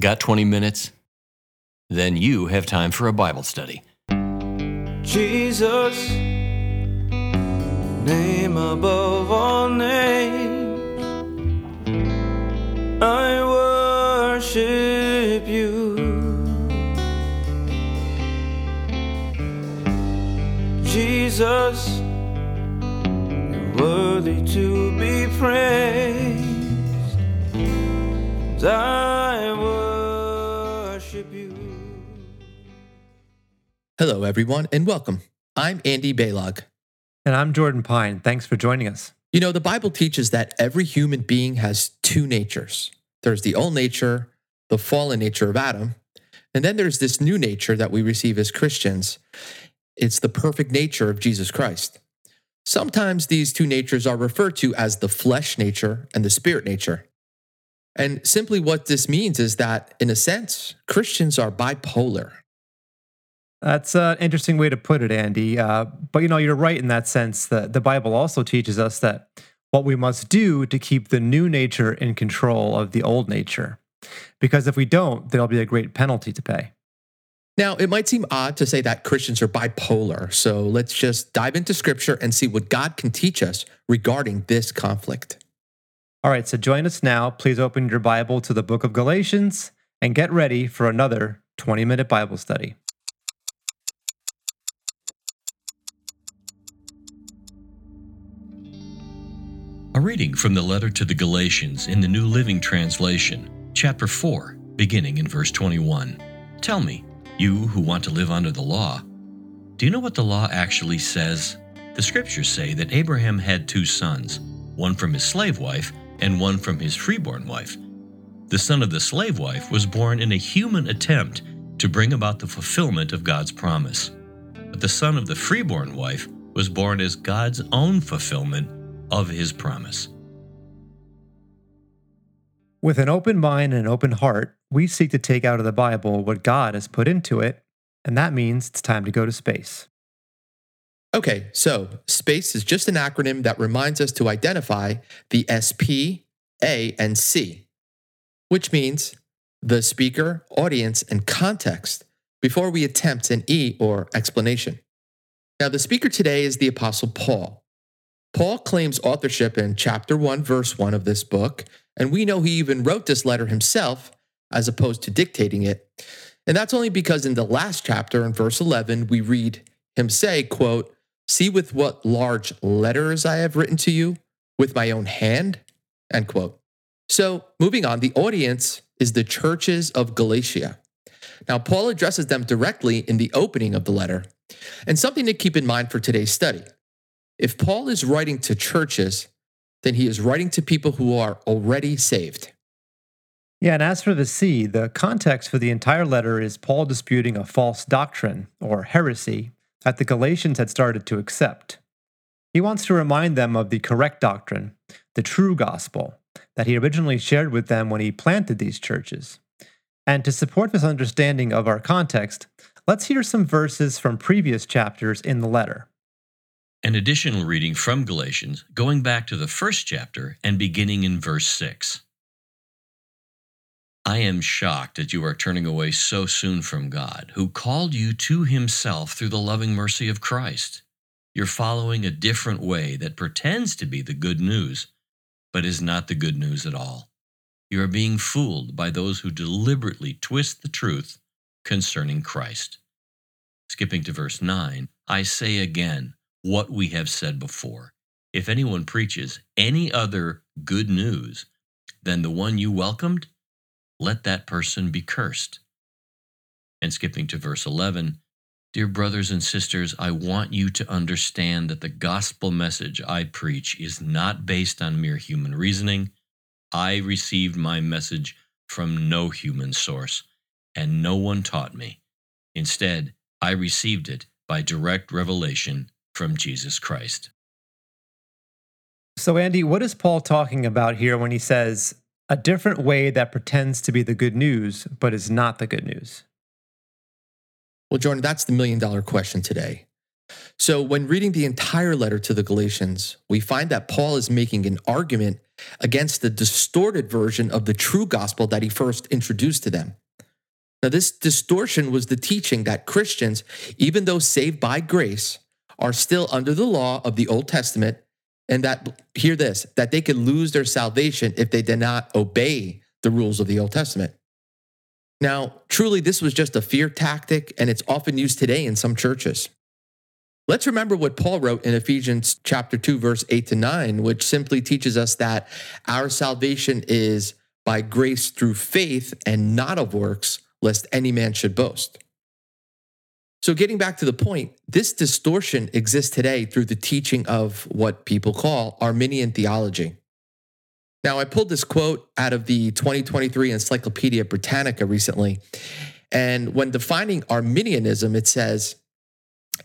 Got 20 minutes? Then you have time for a Bible study. Jesus, name above all names, I worship you. Jesus, worthy to be praised. I Hello, everyone, and welcome. I'm Andy Baylog. And I'm Jordan Pine. Thanks for joining us. You know, the Bible teaches that every human being has two natures there's the old nature, the fallen nature of Adam, and then there's this new nature that we receive as Christians. It's the perfect nature of Jesus Christ. Sometimes these two natures are referred to as the flesh nature and the spirit nature. And simply what this means is that, in a sense, Christians are bipolar. That's an interesting way to put it, Andy. Uh, but you know, you're right in that sense that the Bible also teaches us that what we must do to keep the new nature in control of the old nature. Because if we don't, there'll be a great penalty to pay. Now, it might seem odd to say that Christians are bipolar, so let's just dive into scripture and see what God can teach us regarding this conflict. All right, so join us now. Please open your Bible to the book of Galatians and get ready for another 20 minute Bible study. Reading from the letter to the Galatians in the New Living Translation, chapter 4, beginning in verse 21. Tell me, you who want to live under the law, do you know what the law actually says? The scriptures say that Abraham had two sons, one from his slave wife and one from his freeborn wife. The son of the slave wife was born in a human attempt to bring about the fulfillment of God's promise. But the son of the freeborn wife was born as God's own fulfillment of his promise. With an open mind and an open heart, we seek to take out of the Bible what God has put into it, and that means it's time to go to space. Okay, so SPACE is just an acronym that reminds us to identify the SP, A, and C, which means the speaker, audience, and context before we attempt an E or explanation. Now, the speaker today is the Apostle Paul. Paul claims authorship in chapter 1, verse 1 of this book, and we know he even wrote this letter himself as opposed to dictating it. And that's only because in the last chapter, in verse 11, we read him say, quote, See with what large letters I have written to you with my own hand, end quote. So moving on, the audience is the churches of Galatia. Now, Paul addresses them directly in the opening of the letter. And something to keep in mind for today's study if Paul is writing to churches, then he is writing to people who are already saved. Yeah, and as for the C, the context for the entire letter is Paul disputing a false doctrine, or heresy, that the Galatians had started to accept. He wants to remind them of the correct doctrine, the true gospel, that he originally shared with them when he planted these churches. And to support this understanding of our context, let's hear some verses from previous chapters in the letter. An additional reading from Galatians, going back to the first chapter and beginning in verse 6. I am shocked that you are turning away so soon from God, who called you to himself through the loving mercy of Christ. You're following a different way that pretends to be the good news, but is not the good news at all. You are being fooled by those who deliberately twist the truth concerning Christ. Skipping to verse 9, I say again, what we have said before. If anyone preaches any other good news than the one you welcomed, let that person be cursed. And skipping to verse 11, Dear brothers and sisters, I want you to understand that the gospel message I preach is not based on mere human reasoning. I received my message from no human source, and no one taught me. Instead, I received it by direct revelation from Jesus Christ. So, Andy, what is Paul talking about here when he says a different way that pretends to be the good news, but is not the good news? Well, Jordan, that's the million dollar question today. So, when reading the entire letter to the Galatians, we find that Paul is making an argument against the distorted version of the true gospel that he first introduced to them. Now, this distortion was the teaching that Christians, even though saved by grace, are still under the law of the Old Testament, and that, hear this, that they could lose their salvation if they did not obey the rules of the Old Testament. Now, truly, this was just a fear tactic, and it's often used today in some churches. Let's remember what Paul wrote in Ephesians chapter 2 verse 8 to 9, which simply teaches us that our salvation is by grace through faith and not of works, lest any man should boast. So getting back to the point, this distortion exists today through the teaching of what people call Arminian theology. Now, I pulled this quote out of the 2023 Encyclopedia Britannica recently. And when defining Arminianism, it says,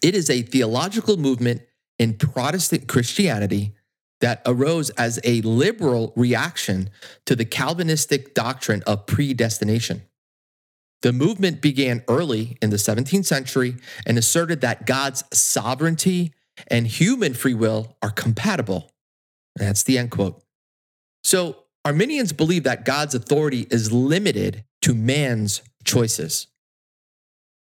it is a theological movement in Protestant Christianity that arose as a liberal reaction to the Calvinistic doctrine of predestination. The movement began early in the 17th century and asserted that God's sovereignty and human free will are compatible. That's the end quote. So, Arminians believe that God's authority is limited to man's choices.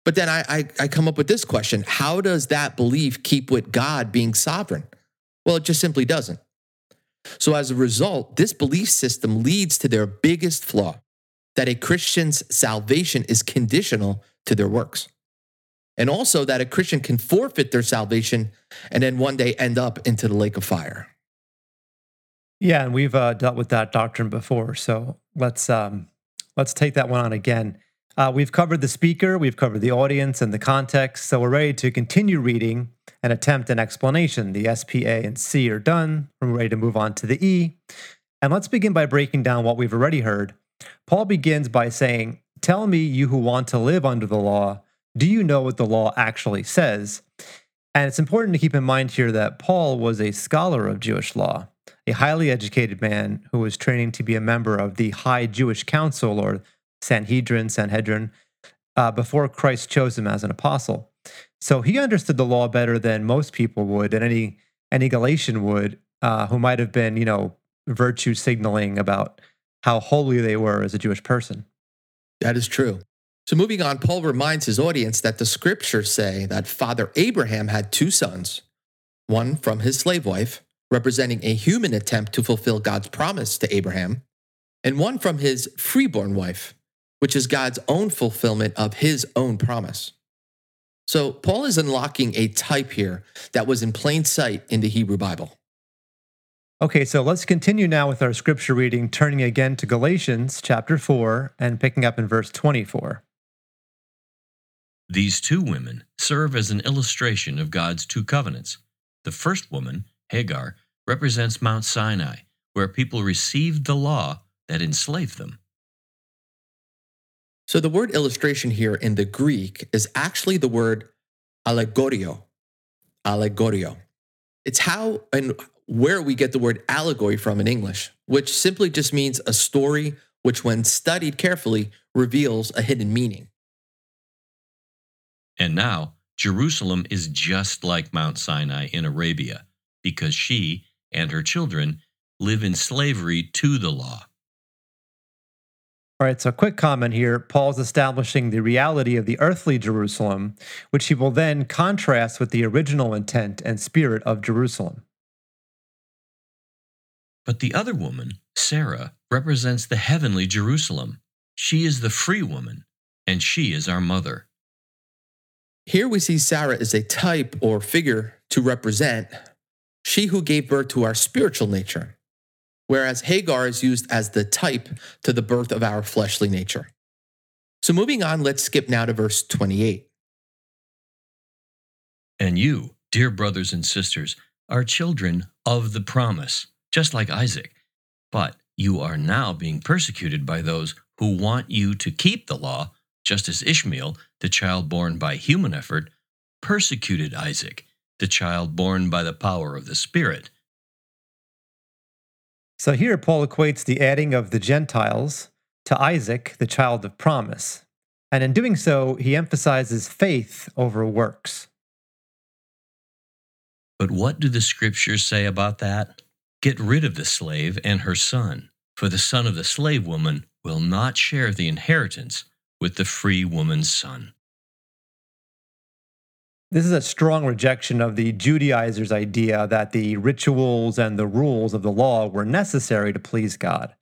But then I, I, I, come up with this question How does that belief keep with God being sovereign? Well, it just simply doesn't. So, as a result, this belief system leads to their biggest flaw that a Christian's salvation is conditional to their works. And also that a Christian can forfeit their salvation and then one day end up into the lake of fire. Yeah, and we've uh, dealt with that doctrine before, so let's um, let's take that one on again. Uh, we've covered the speaker, we've covered the audience and the context, so we're ready to continue reading and attempt an explanation. The S, P, A, and C are done. We're ready to move on to the E. And let's begin by breaking down what we've already heard. Paul begins by saying, Tell me, you who want to live under the law, do you know what the law actually says? And it's important to keep in mind here that Paul was a scholar of Jewish law a highly educated man who was training to be a member of the High Jewish Council or Sanhedrin, Sanhedrin, uh, before Christ chose him as an apostle. So he understood the law better than most people would, and any any Galatian would, uh, who might have been, you know, virtue signaling about how holy they were as a Jewish person. That is true. So moving on, Paul reminds his audience that the scriptures say that Father Abraham had two sons, one from his slave wife representing a human attempt to fulfill God's promise to Abraham, and one from his freeborn wife, which is God's own fulfillment of his own promise. So, Paul is unlocking a type here that was in plain sight in the Hebrew Bible. Okay, so let's continue now with our scripture reading, turning again to Galatians chapter 4 and picking up in verse 24. These two women serve as an illustration of God's two covenants. The first woman Hagar, represents Mount Sinai, where people received the law that enslaved them. So the word illustration here in the Greek is actually the word allegorio. Allegorio. It's how and where we get the word allegory from in English, which simply just means a story which, when studied carefully, reveals a hidden meaning. And now, Jerusalem is just like Mount Sinai in Arabia because she and her children live in slavery to the law. All right, so a quick comment here. Paul's establishing the reality of the earthly Jerusalem, which he will then contrast with the original intent and spirit of Jerusalem. But the other woman, Sarah, represents the heavenly Jerusalem. She is the free woman, and she is our mother. Here we see Sarah as a type or figure to represent she who gave birth to our spiritual nature, whereas Hagar is used as the type to the birth of our fleshly nature. So moving on, let's skip now to verse 28. And you, dear brothers and sisters, are children of the promise, just like Isaac. But you are now being persecuted by those who want you to keep the law, just as Ishmael, the child born by human effort, persecuted Isaac the child born by the power of the Spirit. So here Paul equates the adding of the Gentiles to Isaac, the child of promise. And in doing so, he emphasizes faith over works. But what do the scriptures say about that? Get rid of the slave and her son, for the son of the slave woman will not share the inheritance with the free woman's son. This is a strong rejection of the Judaizers' idea that the rituals and the rules of the law were necessary to please God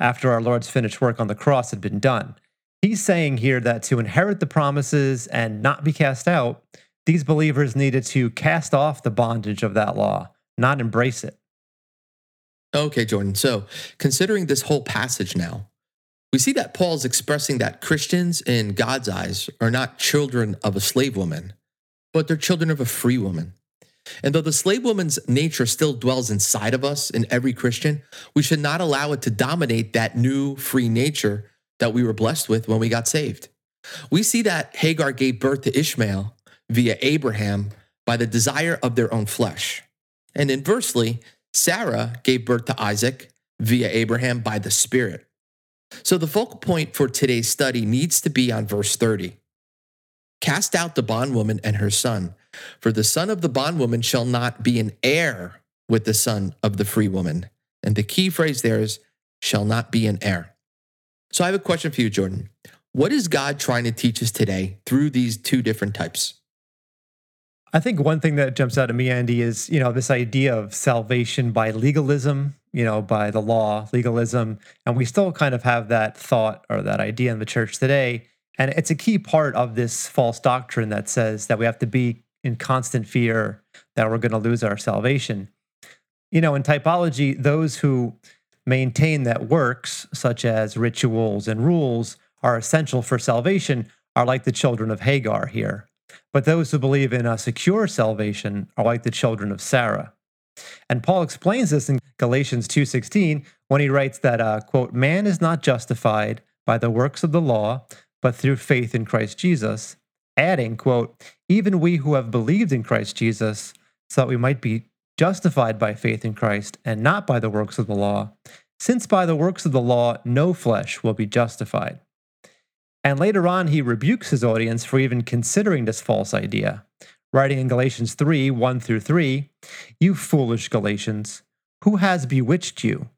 after our Lord's finished work on the cross had been done. He's saying here that to inherit the promises and not be cast out, these believers needed to cast off the bondage of that law, not embrace it. Okay, Jordan. So, considering this whole passage now, we see that Paul's expressing that Christians, in God's eyes, are not children of a slave woman, but they're children of a free woman. And though the slave woman's nature still dwells inside of us in every Christian, we should not allow it to dominate that new free nature that we were blessed with when we got saved. We see that Hagar gave birth to Ishmael via Abraham by the desire of their own flesh. And inversely, Sarah gave birth to Isaac via Abraham by the Spirit. So the focal point for today's study needs to be on verse 30. Cast out the bondwoman and her son, for the son of the bondwoman shall not be an heir with the son of the free woman. And the key phrase there is, shall not be an heir. So I have a question for you, Jordan. What is God trying to teach us today through these two different types? I think one thing that jumps out at me, Andy, is you know this idea of salvation by legalism, you know, by the law, legalism, and we still kind of have that thought or that idea in the church today. And it's a key part of this false doctrine that says that we have to be in constant fear that we're going to lose our salvation. You know, in typology, those who maintain that works, such as rituals and rules, are essential for salvation are like the children of Hagar here. But those who believe in a secure salvation are like the children of Sarah. And Paul explains this in Galatians 2:16 when he writes that uh, quote man is not justified by the works of the law but through faith in Christ Jesus, adding, quote, even we who have believed in Christ Jesus, so that we might be justified by faith in Christ and not by the works of the law, since by the works of the law no flesh will be justified. And later on, he rebukes his audience for even considering this false idea, writing in Galatians 3 1 through 3 You foolish Galatians, who has bewitched you?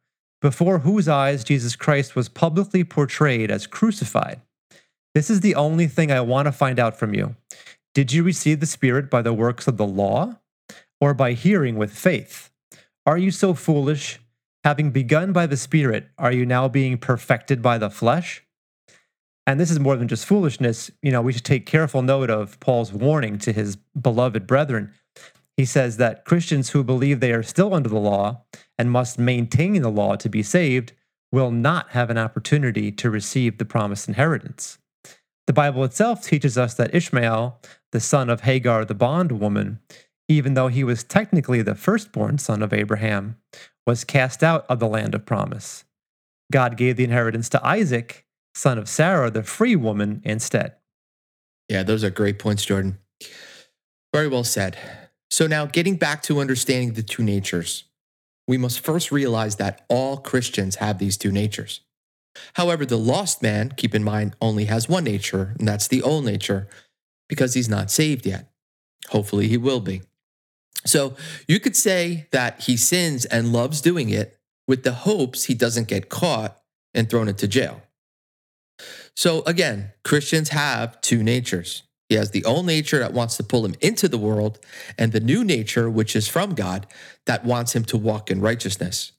Before whose eyes Jesus Christ was publicly portrayed as crucified. This is the only thing I want to find out from you. Did you receive the Spirit by the works of the law or by hearing with faith? Are you so foolish? Having begun by the Spirit, are you now being perfected by the flesh? And this is more than just foolishness. You know, we should take careful note of Paul's warning to his beloved brethren. He says that Christians who believe they are still under the law and must maintain the law to be saved will not have an opportunity to receive the promised inheritance. The Bible itself teaches us that Ishmael, the son of Hagar the bondwoman, even though he was technically the firstborn son of Abraham, was cast out of the land of promise. God gave the inheritance to Isaac, son of Sarah, the free woman, instead. Yeah, those are great points, Jordan. Very well said. So, now getting back to understanding the two natures, we must first realize that all Christians have these two natures. However, the lost man, keep in mind, only has one nature, and that's the old nature, because he's not saved yet. Hopefully, he will be. So you could say that he sins and loves doing it with the hopes he doesn't get caught and thrown into jail. So again, Christians have two natures. He has the old nature that wants to pull him into the world, and the new nature, which is from God, that wants him to walk in righteousness.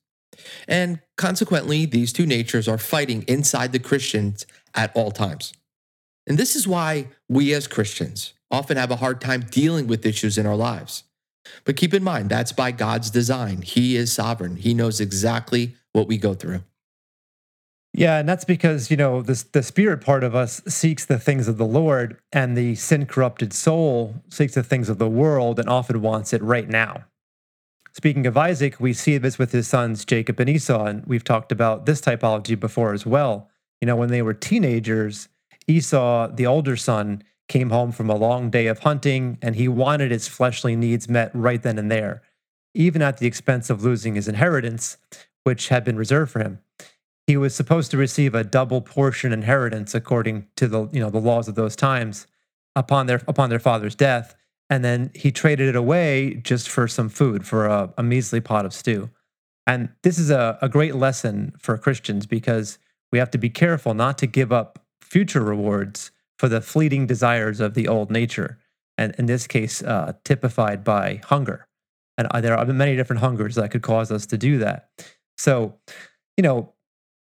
And consequently, these two natures are fighting inside the Christians at all times. And this is why we as Christians often have a hard time dealing with issues in our lives. But keep in mind, that's by God's design. He is sovereign, He knows exactly what we go through. Yeah, and that's because, you know, the, the spirit part of us seeks the things of the Lord, and the sin corrupted soul seeks the things of the world and often wants it right now. Speaking of Isaac, we see this with his sons Jacob and Esau, and we've talked about this typology before as well. You know, when they were teenagers, Esau, the older son, came home from a long day of hunting and he wanted his fleshly needs met right then and there, even at the expense of losing his inheritance, which had been reserved for him. He was supposed to receive a double portion inheritance according to the, you know, the laws of those times upon their upon their father's death, and then he traded it away just for some food, for a, a measly pot of stew. And this is a, a great lesson for Christians because we have to be careful not to give up future rewards for the fleeting desires of the old nature. And in this case, uh, typified by hunger. And uh, there are many different hungers that could cause us to do that. So, you know,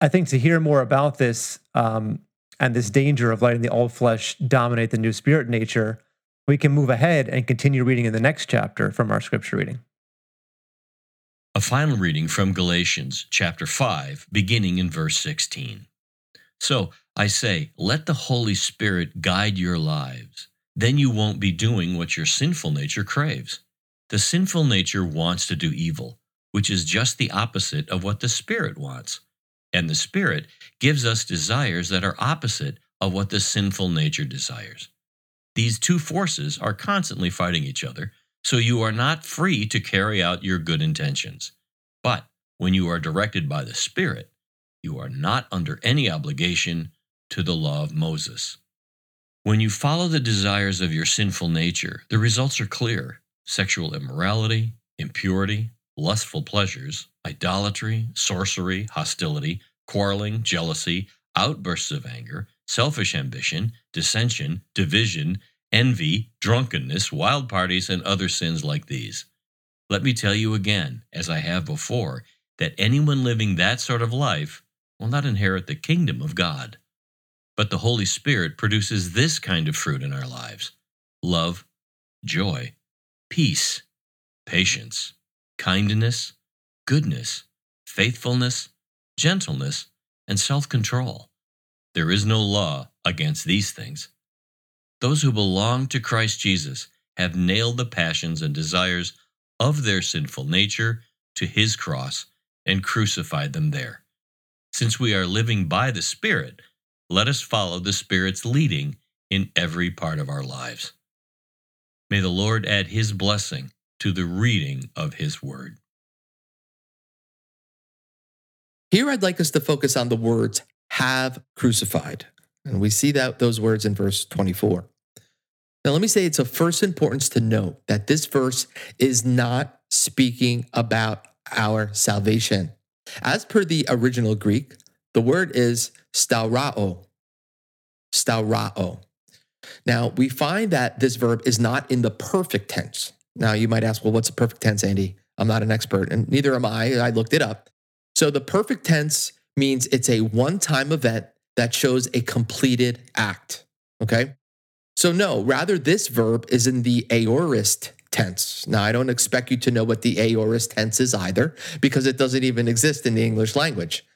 I think to hear more about this um, and this danger of letting the old flesh dominate the new spirit nature, we can move ahead and continue reading in the next chapter from our scripture reading. A final reading from Galatians chapter 5, beginning in verse 16. So I say, let the Holy Spirit guide your lives. Then you won't be doing what your sinful nature craves. The sinful nature wants to do evil, which is just the opposite of what the Spirit wants. And the Spirit gives us desires that are opposite of what the sinful nature desires. These two forces are constantly fighting each other, so you are not free to carry out your good intentions. But when you are directed by the Spirit, you are not under any obligation to the law of Moses. When you follow the desires of your sinful nature, the results are clear sexual immorality, impurity, lustful pleasures, idolatry, sorcery, hostility, quarreling, jealousy, outbursts of anger, selfish ambition, dissension, division, envy, drunkenness, wild parties, and other sins like these. Let me tell you again, as I have before, that anyone living that sort of life will not inherit the kingdom of God. But the Holy Spirit produces this kind of fruit in our lives love, joy, peace, patience, kindness, goodness, faithfulness, gentleness, and self control. There is no law against these things. Those who belong to Christ Jesus have nailed the passions and desires of their sinful nature to his cross and crucified them there. Since we are living by the Spirit, let us follow the Spirit's leading in every part of our lives. May the Lord add his blessing to the reading of his word. Here, I'd like us to focus on the words have crucified. And we see that those words in verse 24. Now, let me say it's of first importance to note that this verse is not speaking about our salvation. As per the original Greek, the word is staurao. Staurao. Now, we find that this verb is not in the perfect tense. Now, you might ask, well, what's a perfect tense, Andy? I'm not an expert, and neither am I. I looked it up. So, the perfect tense means it's a one time event that shows a completed act. Okay. So, no, rather, this verb is in the aorist tense. Now, I don't expect you to know what the aorist tense is either, because it doesn't even exist in the English language.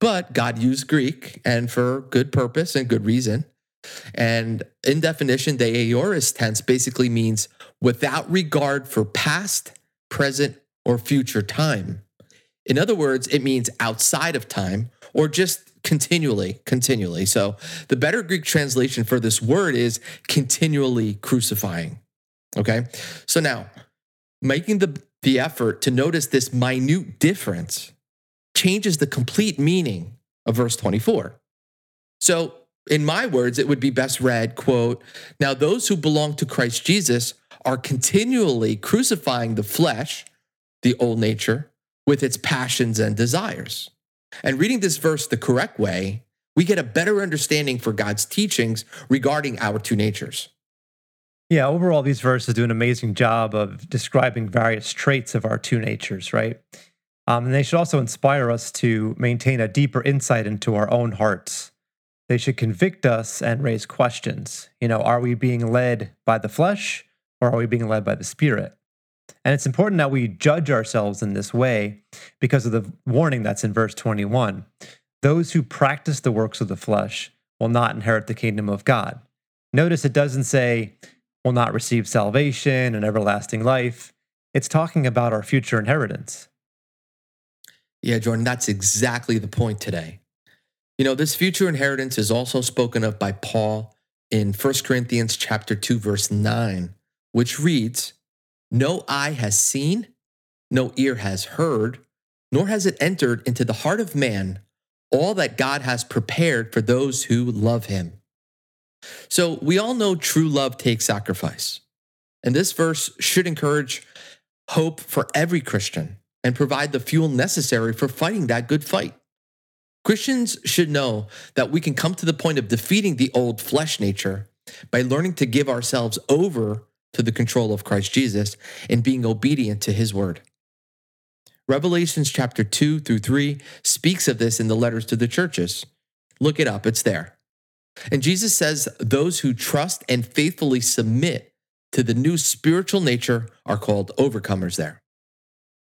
But God used Greek and for good purpose and good reason. And in definition, the aorist tense basically means without regard for past, present, or future time. In other words, it means outside of time or just continually, continually. So the better Greek translation for this word is continually crucifying. Okay. So now making the, the effort to notice this minute difference changes the complete meaning of verse 24. So in my words, it would be best read, quote, now those who belong to Christ Jesus are continually crucifying the flesh, the old nature, with its passions and desires. And reading this verse the correct way, we get a better understanding for God's teachings regarding our two natures. Yeah, overall, these verses do an amazing job of describing various traits of our two natures, right? Um, and they should also inspire us to maintain a deeper insight into our own hearts. They should convict us and raise questions. You know, are we being led by the flesh or are we being led by the spirit? And it's important that we judge ourselves in this way because of the warning that's in verse 21. Those who practice the works of the flesh will not inherit the kingdom of God. Notice it doesn't say will not receive salvation and everlasting life. It's talking about our future inheritance. Yeah, Jordan, that's exactly the point today. You know, this future inheritance is also spoken of by Paul in 1 Corinthians chapter 2 verse 9, which reads, no eye has seen, no ear has heard, nor has it entered into the heart of man all that God has prepared for those who love him. So we all know true love takes sacrifice. And this verse should encourage hope for every Christian and provide the fuel necessary for fighting that good fight. Christians should know that we can come to the point of defeating the old flesh nature by learning to give ourselves over to the control of Christ Jesus and being obedient to his word. Revelations chapter 2 through 3 speaks of this in the letters to the churches. Look it up, it's there. And Jesus says those who trust and faithfully submit to the new spiritual nature are called overcomers there.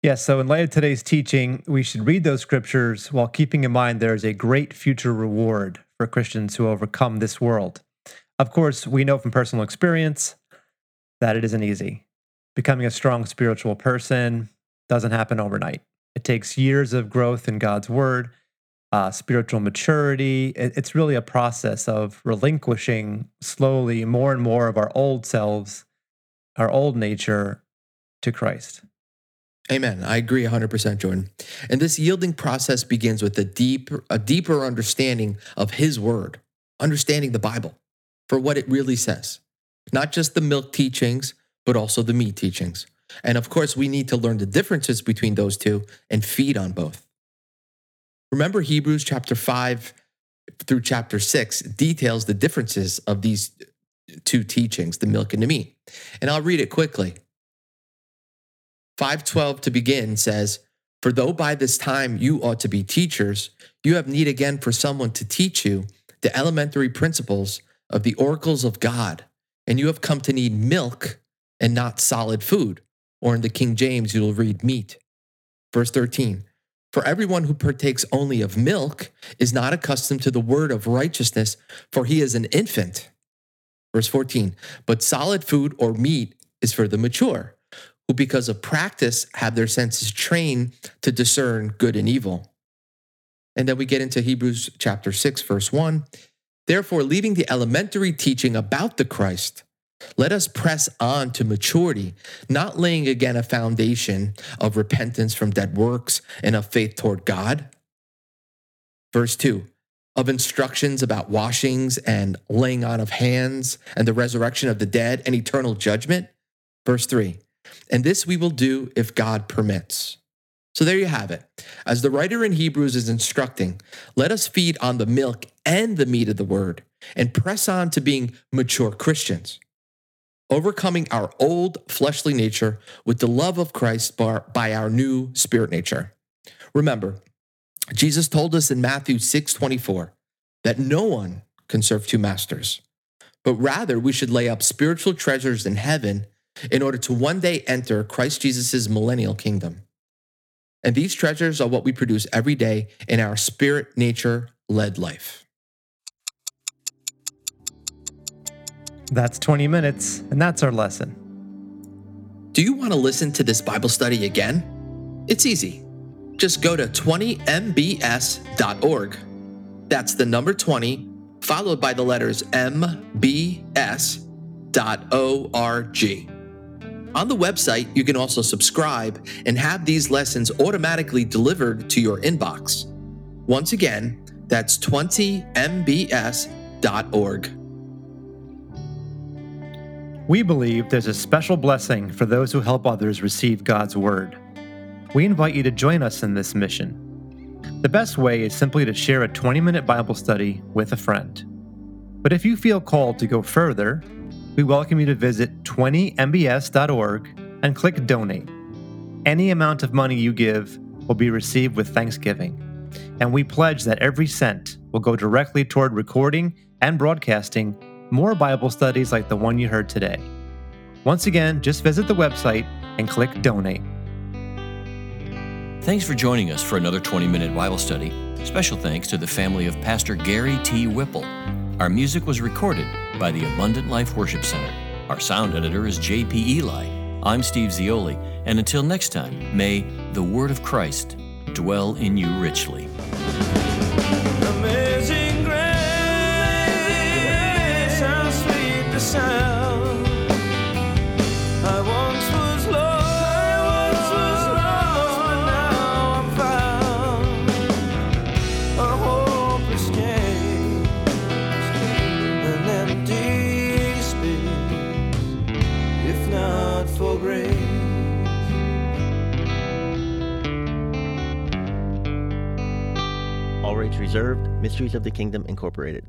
Yes, so in light of today's teaching, we should read those scriptures while keeping in mind there is a great future reward for Christians who overcome this world. Of course, we know from personal experience that it isn't easy. Becoming a strong spiritual person doesn't happen overnight. It takes years of growth in God's word, uh, spiritual maturity. It, it's really a process of relinquishing slowly more and more of our old selves, our old nature to Christ. Amen. I agree 100%, Jordan. And this yielding process begins with a deep a deeper understanding of his word, understanding the Bible for what it really says. Not just the milk teachings, but also the meat teachings. And of course, we need to learn the differences between those two and feed on both. Remember, Hebrews chapter 5 through chapter 6 details the differences of these two teachings, the milk and the meat. And I'll read it quickly. 512 to begin says, For though by this time you ought to be teachers, you have need again for someone to teach you the elementary principles of the oracles of God, and you have come to need milk and not solid food. Or in the King James, you'll read meat. Verse 13 For everyone who partakes only of milk is not accustomed to the word of righteousness, for he is an infant. Verse 14 But solid food or meat is for the mature, who because of practice have their senses trained to discern good and evil. And then we get into Hebrews chapter 6, verse 1. Therefore, leaving the elementary teaching about the Christ, let us press on to maturity, not laying again a foundation of repentance from dead works and of faith toward God. Verse 2 of instructions about washings and laying on of hands and the resurrection of the dead and eternal judgment. Verse 3 And this we will do if God permits. So there you have it. As the writer in Hebrews is instructing, let us feed on the milk and the meat of the word and press on to being mature Christians, overcoming our old fleshly nature with the love of Christ by our new spirit nature. Remember, Jesus told us in Matthew 6:24 that no one can serve two masters, but rather we should lay up spiritual treasures in heaven in order to one day enter Christ Jesus' millennial kingdom. And these treasures are what we produce every day in our spirit nature led life. That's 20 minutes, and that's our lesson. Do you want to listen to this Bible study again? It's easy. Just go to 20mbs.org. That's the number 20, followed by the letters mbs.org. On the website, you can also subscribe and have these lessons automatically delivered to your inbox. Once again, that's 20mbs.org. We believe there's a special blessing for those who help others receive God's Word. We invite you to join us in this mission. The best way is simply to share a 20 minute Bible study with a friend. But if you feel called to go further, we welcome you to visit 20mbs.org and click Donate. Any amount of money you give will be received with thanksgiving, and we pledge that every cent will go directly toward recording and broadcasting more Bible studies like the one you heard today. Once again, just visit the website and click Donate. Thanks for joining us for another 20 minute Bible study. Special thanks to the family of Pastor Gary T. Whipple. Our music was recorded by the Abundant Life Worship Center. Our sound editor is J.P. Eli. I'm Steve Zioli, and until next time, may the Word of Christ dwell in you richly. Reserved Mysteries of the Kingdom Incorporated.